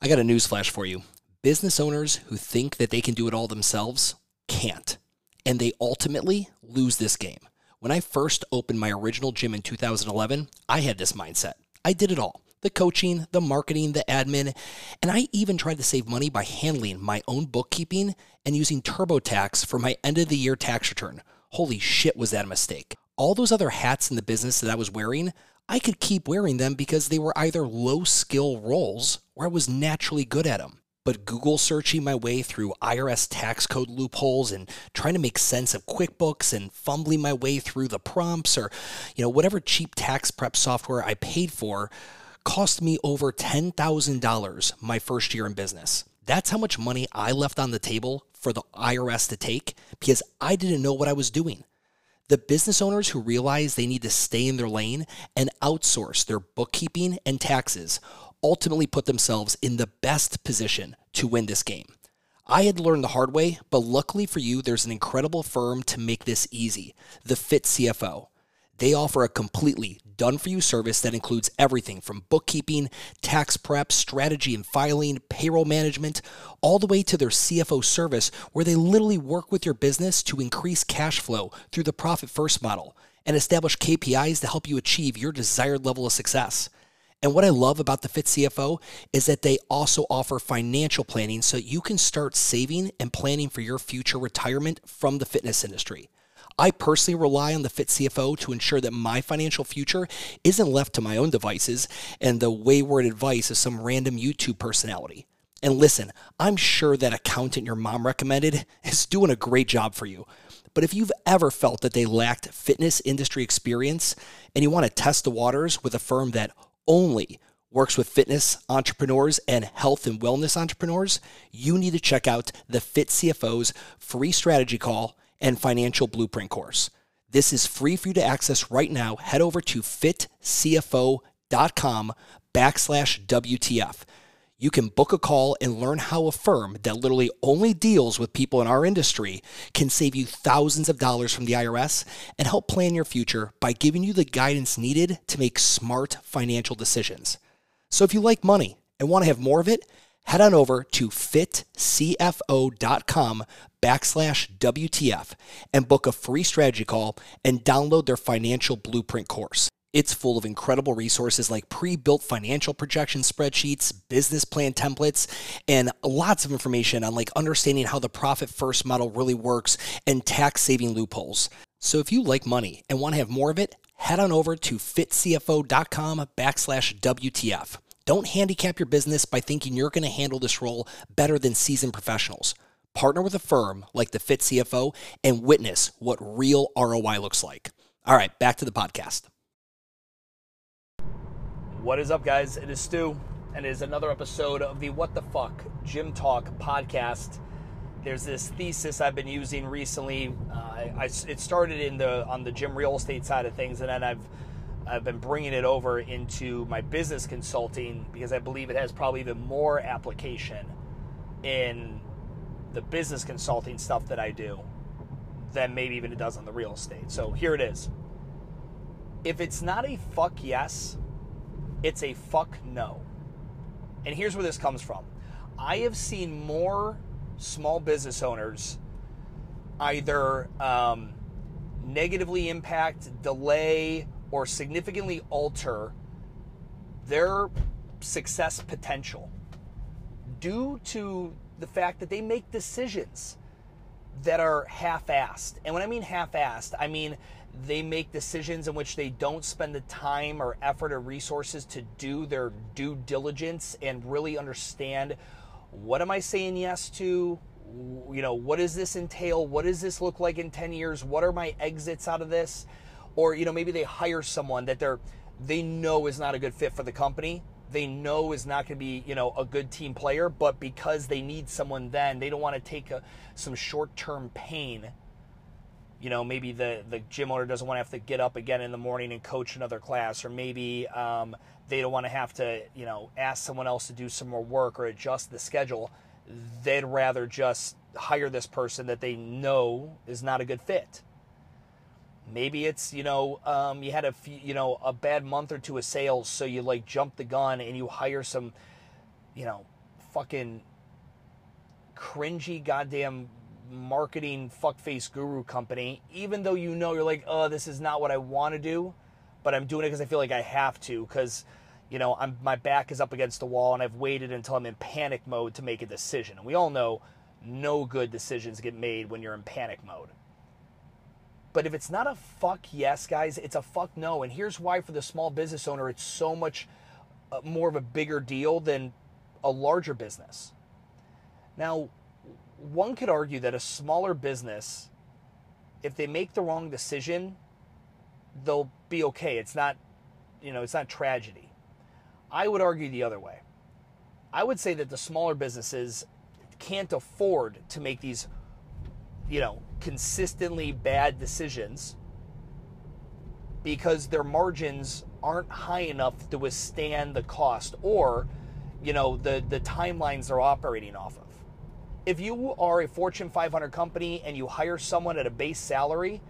I got a news flash for you. Business owners who think that they can do it all themselves can't. And they ultimately lose this game. When I first opened my original gym in 2011, I had this mindset. I did it all the coaching, the marketing, the admin, and I even tried to save money by handling my own bookkeeping and using TurboTax for my end of the year tax return. Holy shit, was that a mistake? All those other hats in the business that I was wearing, I could keep wearing them because they were either low skill roles or I was naturally good at them. But Google searching my way through IRS tax code loopholes and trying to make sense of QuickBooks and fumbling my way through the prompts or, you know, whatever cheap tax prep software I paid for cost me over $10,000 my first year in business. That's how much money I left on the table for the IRS to take because I didn't know what I was doing. The business owners who realize they need to stay in their lane and outsource their bookkeeping and taxes ultimately put themselves in the best position to win this game. I had learned the hard way, but luckily for you, there's an incredible firm to make this easy the Fit CFO. They offer a completely done for you service that includes everything from bookkeeping, tax prep, strategy and filing, payroll management, all the way to their CFO service, where they literally work with your business to increase cash flow through the profit first model and establish KPIs to help you achieve your desired level of success. And what I love about the Fit CFO is that they also offer financial planning so you can start saving and planning for your future retirement from the fitness industry. I personally rely on the Fit CFO to ensure that my financial future isn't left to my own devices and the wayward advice of some random YouTube personality. And listen, I'm sure that accountant your mom recommended is doing a great job for you. But if you've ever felt that they lacked fitness industry experience and you want to test the waters with a firm that only works with fitness entrepreneurs and health and wellness entrepreneurs, you need to check out the Fit CFO's free strategy call and financial blueprint course. This is free for you to access right now. Head over to fitcfo.com backslash WTF. You can book a call and learn how a firm that literally only deals with people in our industry can save you thousands of dollars from the IRS and help plan your future by giving you the guidance needed to make smart financial decisions. So if you like money and want to have more of it, head on over to fitcfo.com backslash WTF and book a free strategy call and download their financial blueprint course. It's full of incredible resources like pre built financial projection spreadsheets, business plan templates, and lots of information on like understanding how the profit first model really works and tax saving loopholes. So if you like money and want to have more of it, head on over to fitcfo.com backslash WTF. Don't handicap your business by thinking you're going to handle this role better than seasoned professionals. Partner with a firm like the Fit CFO and witness what real ROI looks like. All right, back to the podcast. What is up, guys? It is Stu, and it is another episode of the What the Fuck Gym Talk podcast. There's this thesis I've been using recently. Uh, I, it started in the on the gym real estate side of things, and then I've I've been bringing it over into my business consulting because I believe it has probably even more application in the business consulting stuff that I do than maybe even it does on the real estate. So here it is. If it's not a fuck yes, it's a fuck no. And here's where this comes from. I have seen more small business owners either um, negatively impact, delay, or significantly alter their success potential due to the fact that they make decisions that are half-assed. And when I mean half-assed, I mean they make decisions in which they don't spend the time or effort or resources to do their due diligence and really understand what am I saying yes to? You know, what does this entail? What does this look like in 10 years? What are my exits out of this? Or, you know, maybe they hire someone that they're they know is not a good fit for the company they know is not going to be, you know, a good team player, but because they need someone then, they don't want to take a, some short-term pain. You know, maybe the, the gym owner doesn't want to have to get up again in the morning and coach another class, or maybe um, they don't want to have to, you know, ask someone else to do some more work or adjust the schedule. They'd rather just hire this person that they know is not a good fit. Maybe it's you know um, you had a few, you know a bad month or two of sales, so you like jump the gun and you hire some you know fucking cringy goddamn marketing fuckface guru company, even though you know you're like, oh, this is not what I want to do, but I'm doing it because I feel like I have to, because you know I'm my back is up against the wall and I've waited until I'm in panic mode to make a decision. And we all know no good decisions get made when you're in panic mode. But if it's not a fuck yes, guys, it's a fuck no. And here's why for the small business owner, it's so much uh, more of a bigger deal than a larger business. Now, one could argue that a smaller business, if they make the wrong decision, they'll be okay. It's not, you know, it's not tragedy. I would argue the other way. I would say that the smaller businesses can't afford to make these, you know, consistently bad decisions because their margins aren't high enough to withstand the cost or, you know, the, the timelines they're operating off of. If you are a Fortune 500 company and you hire someone at a base salary,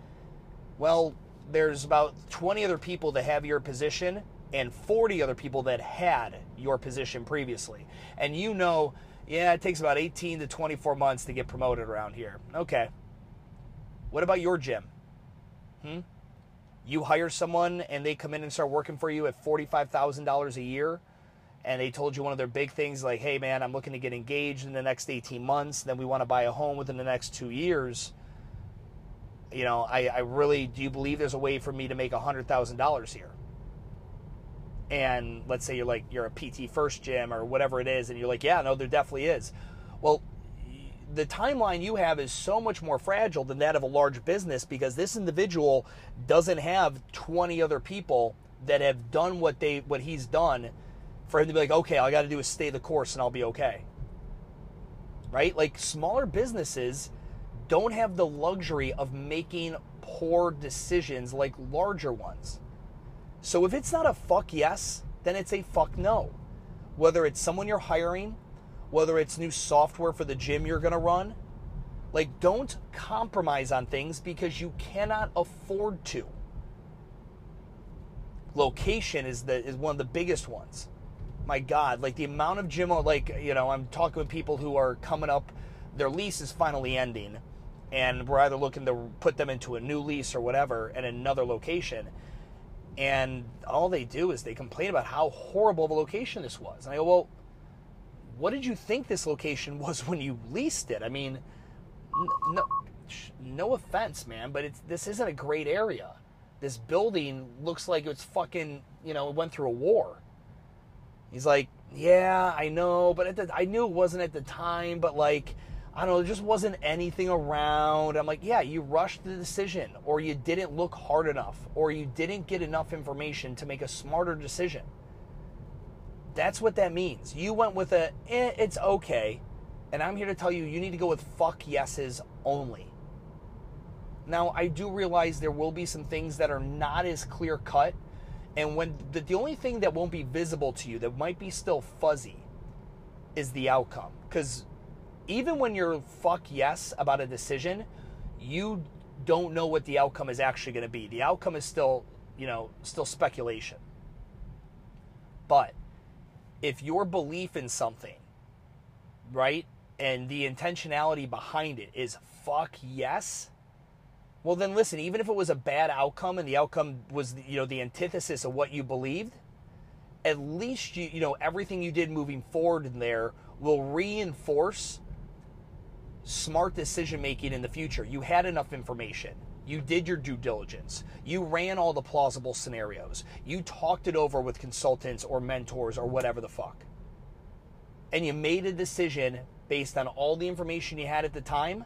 well, there's about 20 other people that have your position and 40 other people that had your position previously. And you know yeah, it takes about 18 to 24 months to get promoted around here. Okay. What about your gym? Hmm? You hire someone and they come in and start working for you at $45,000 a year and they told you one of their big things like, "Hey man, I'm looking to get engaged in the next 18 months, then we want to buy a home within the next 2 years." You know, I, I really do you believe there's a way for me to make $100,000 here? and let's say you're like you're a PT first gym or whatever it is, and you're like, yeah, no, there definitely is. The timeline you have is so much more fragile than that of a large business because this individual doesn't have 20 other people that have done what they what he's done for him to be like, okay, all I got to do is stay the course and I'll be okay. Right? Like smaller businesses don't have the luxury of making poor decisions like larger ones. So if it's not a fuck yes, then it's a fuck no. Whether it's someone you're hiring, whether it's new software for the gym you're going to run, like don't compromise on things because you cannot afford to. Location is the is one of the biggest ones. My god, like the amount of gym like, you know, I'm talking with people who are coming up their lease is finally ending and we're either looking to put them into a new lease or whatever in another location and all they do is they complain about how horrible a location this was. And I go, well, what did you think this location was when you leased it? I mean, no, no offense, man, but it's this isn't a great area. This building looks like it's fucking, you know, it went through a war. He's like, yeah, I know, but the, I knew it wasn't at the time, but like, I don't know, there just wasn't anything around. I'm like, yeah, you rushed the decision, or you didn't look hard enough, or you didn't get enough information to make a smarter decision. That's what that means. You went with a, eh, it's okay. And I'm here to tell you, you need to go with fuck yeses only. Now, I do realize there will be some things that are not as clear cut. And when the, the only thing that won't be visible to you that might be still fuzzy is the outcome. Because even when you're fuck yes about a decision, you don't know what the outcome is actually going to be. The outcome is still, you know, still speculation. But if your belief in something, right, and the intentionality behind it is fuck yes, well then listen, even if it was a bad outcome and the outcome was, you know, the antithesis of what you believed, at least you, you know, everything you did moving forward in there will reinforce smart decision making in the future. You had enough information. You did your due diligence. You ran all the plausible scenarios. You talked it over with consultants or mentors or whatever the fuck. And you made a decision based on all the information you had at the time,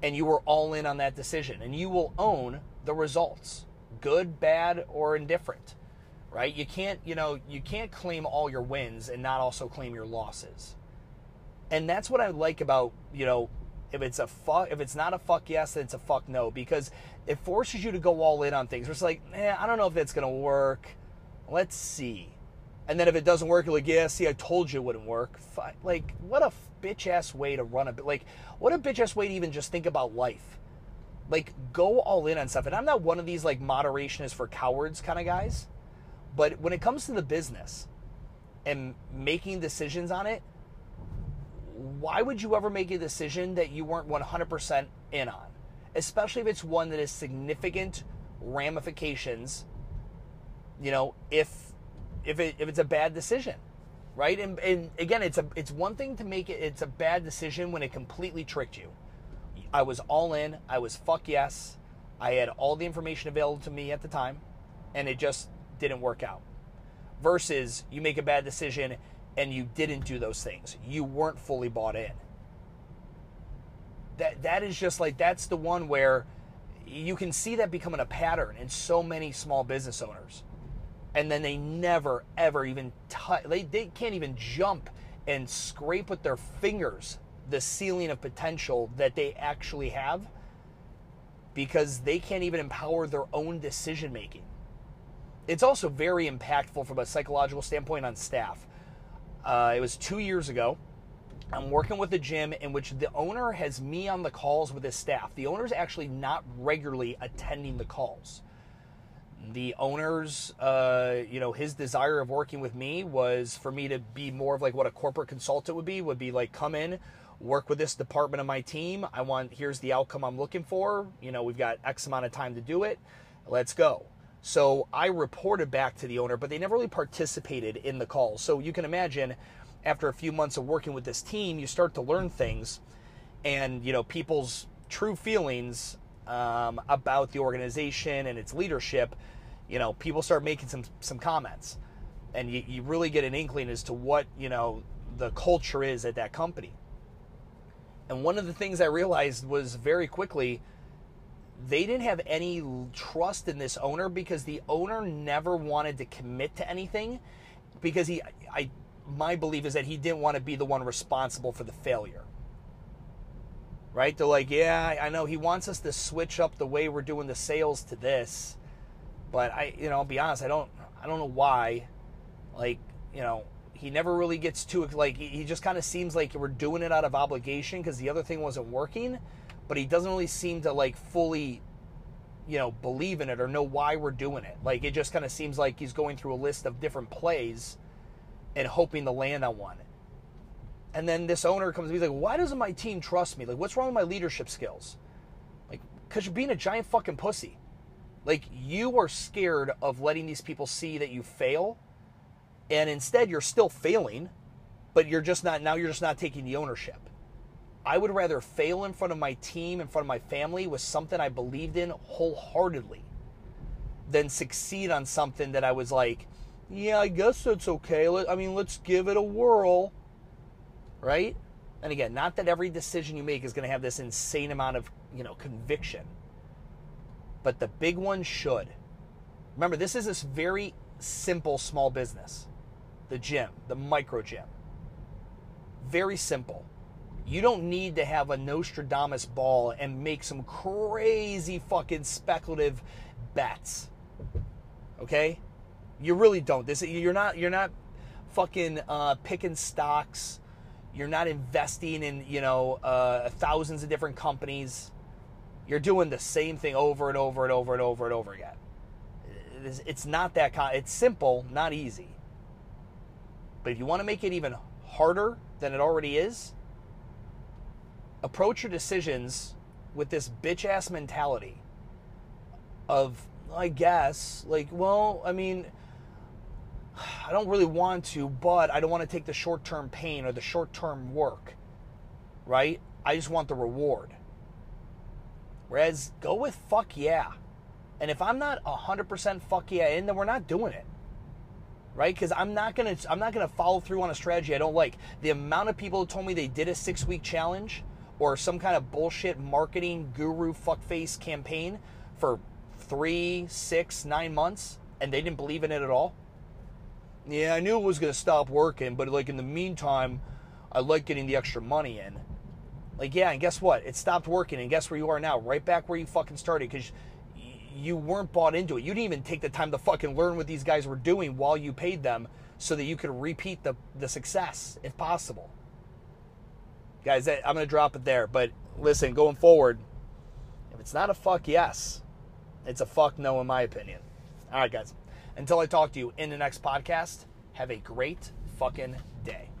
and you were all in on that decision. And you will own the results, good, bad, or indifferent. Right? You can't, you know, you can't claim all your wins and not also claim your losses. And that's what I like about, you know, if it's a fuck, if it's not a fuck yes, then it's a fuck no because it forces you to go all in on things. It's like, eh, I don't know if that's gonna work. Let's see. And then if it doesn't work, you're like, yeah, see, I told you it wouldn't work. Like, what a bitch ass way to run a bit. Like, what a bitch ass way to even just think about life. Like, go all in on stuff. And I'm not one of these like moderation is for cowards kind of guys. But when it comes to the business and making decisions on it, why would you ever make a decision that you weren't 100% in on? Especially if it's one that has significant ramifications, you know, if if it if it's a bad decision. Right? And and again, it's a it's one thing to make it it's a bad decision when it completely tricked you. I was all in, I was fuck yes. I had all the information available to me at the time, and it just didn't work out. Versus you make a bad decision and you didn't do those things. You weren't fully bought in. That that is just like that's the one where you can see that becoming a pattern in so many small business owners. And then they never ever even touch they, they can't even jump and scrape with their fingers the ceiling of potential that they actually have because they can't even empower their own decision making. It's also very impactful from a psychological standpoint on staff. Uh, it was two years ago. I'm working with a gym in which the owner has me on the calls with his staff. The owner's actually not regularly attending the calls. The owner's, uh, you know, his desire of working with me was for me to be more of like what a corporate consultant would be, would be like come in, work with this department of my team. I want, here's the outcome I'm looking for. You know, we've got X amount of time to do it. Let's go. So I reported back to the owner, but they never really participated in the calls. So you can imagine after a few months of working with this team, you start to learn things and, you know, people's true feelings um, about the organization and its leadership. You know, people start making some, some comments and you, you really get an inkling as to what, you know, the culture is at that company. And one of the things I realized was very quickly they didn't have any trust in this owner because the owner never wanted to commit to anything because he I my belief is that he didn't want to be the one responsible for the failure. Right? They're like, yeah, I know he wants us to switch up the way we're doing the sales to this, but I, you know, I'll be honest, I don't, I don't know why. Like, you know, he never really gets too like he just kind of seems like we're doing it out of obligation because the other thing wasn't working but he doesn't really seem to like fully you know believe in it or know why we're doing it. Like it just kind of seems like he's going through a list of different plays and hoping to land on one. And then this owner comes to me he's like why doesn't my team trust me? Like what's wrong with my leadership skills? Like because you're being a giant fucking pussy. Like you are scared of letting these people see that you fail and instead you're still failing but you're just not now you're just not taking the ownership I would rather fail in front of my team, in front of my family with something I believed in wholeheartedly than succeed on something that I was like, yeah, I guess that's okay. I mean, let's give it a whirl. Right? And again, not that every decision you make is going to have this insane amount of, you know, conviction. But the big one should. Remember, this is this very simple small business. The gym, the micro gym. Very simple you don't need to have a Nostradamus ball and make some crazy fucking speculative bets. Okay? You really don't. This you're not you're not fucking uh, picking stocks. You're not investing in you know uh, thousands of different companies. You're doing the same thing over and over and over and over and over again. It's not that con- it's simple, not easy. But if you want to make it even harder than it already is, approach your decisions with this bitch ass mentality of, I guess, like, well, I mean, I don't really want to, but I don't want to take the short term pain or the short term work, right? I just want the reward. Whereas, go with fuck yeah. And if I'm not 100% fuck yeah in, then we're not doing it. Right? Because I'm not gonna I'm not gonna follow through on a strategy I don't like. The amount of people who told me they did a six week challenge or some kind of bullshit marketing guru fuckface campaign for three, six, nine months and they didn't believe in it at all? Yeah, I knew it was going to stop working, but like in the meantime, I like getting the extra money in. Like, yeah, and guess what? It stopped working, and guess where you are now? Right back where you fucking started because you weren't bought into it. You didn't even take the time to fucking learn what these guys were doing while you paid them so that you could repeat the, the success if possible guys, I'm going to drop it there. But listen, going forward, if it's not a fuck yes, it's a fuck no, in my opinion. All right, guys. Until I talk to you in the next podcast, have a great fucking day.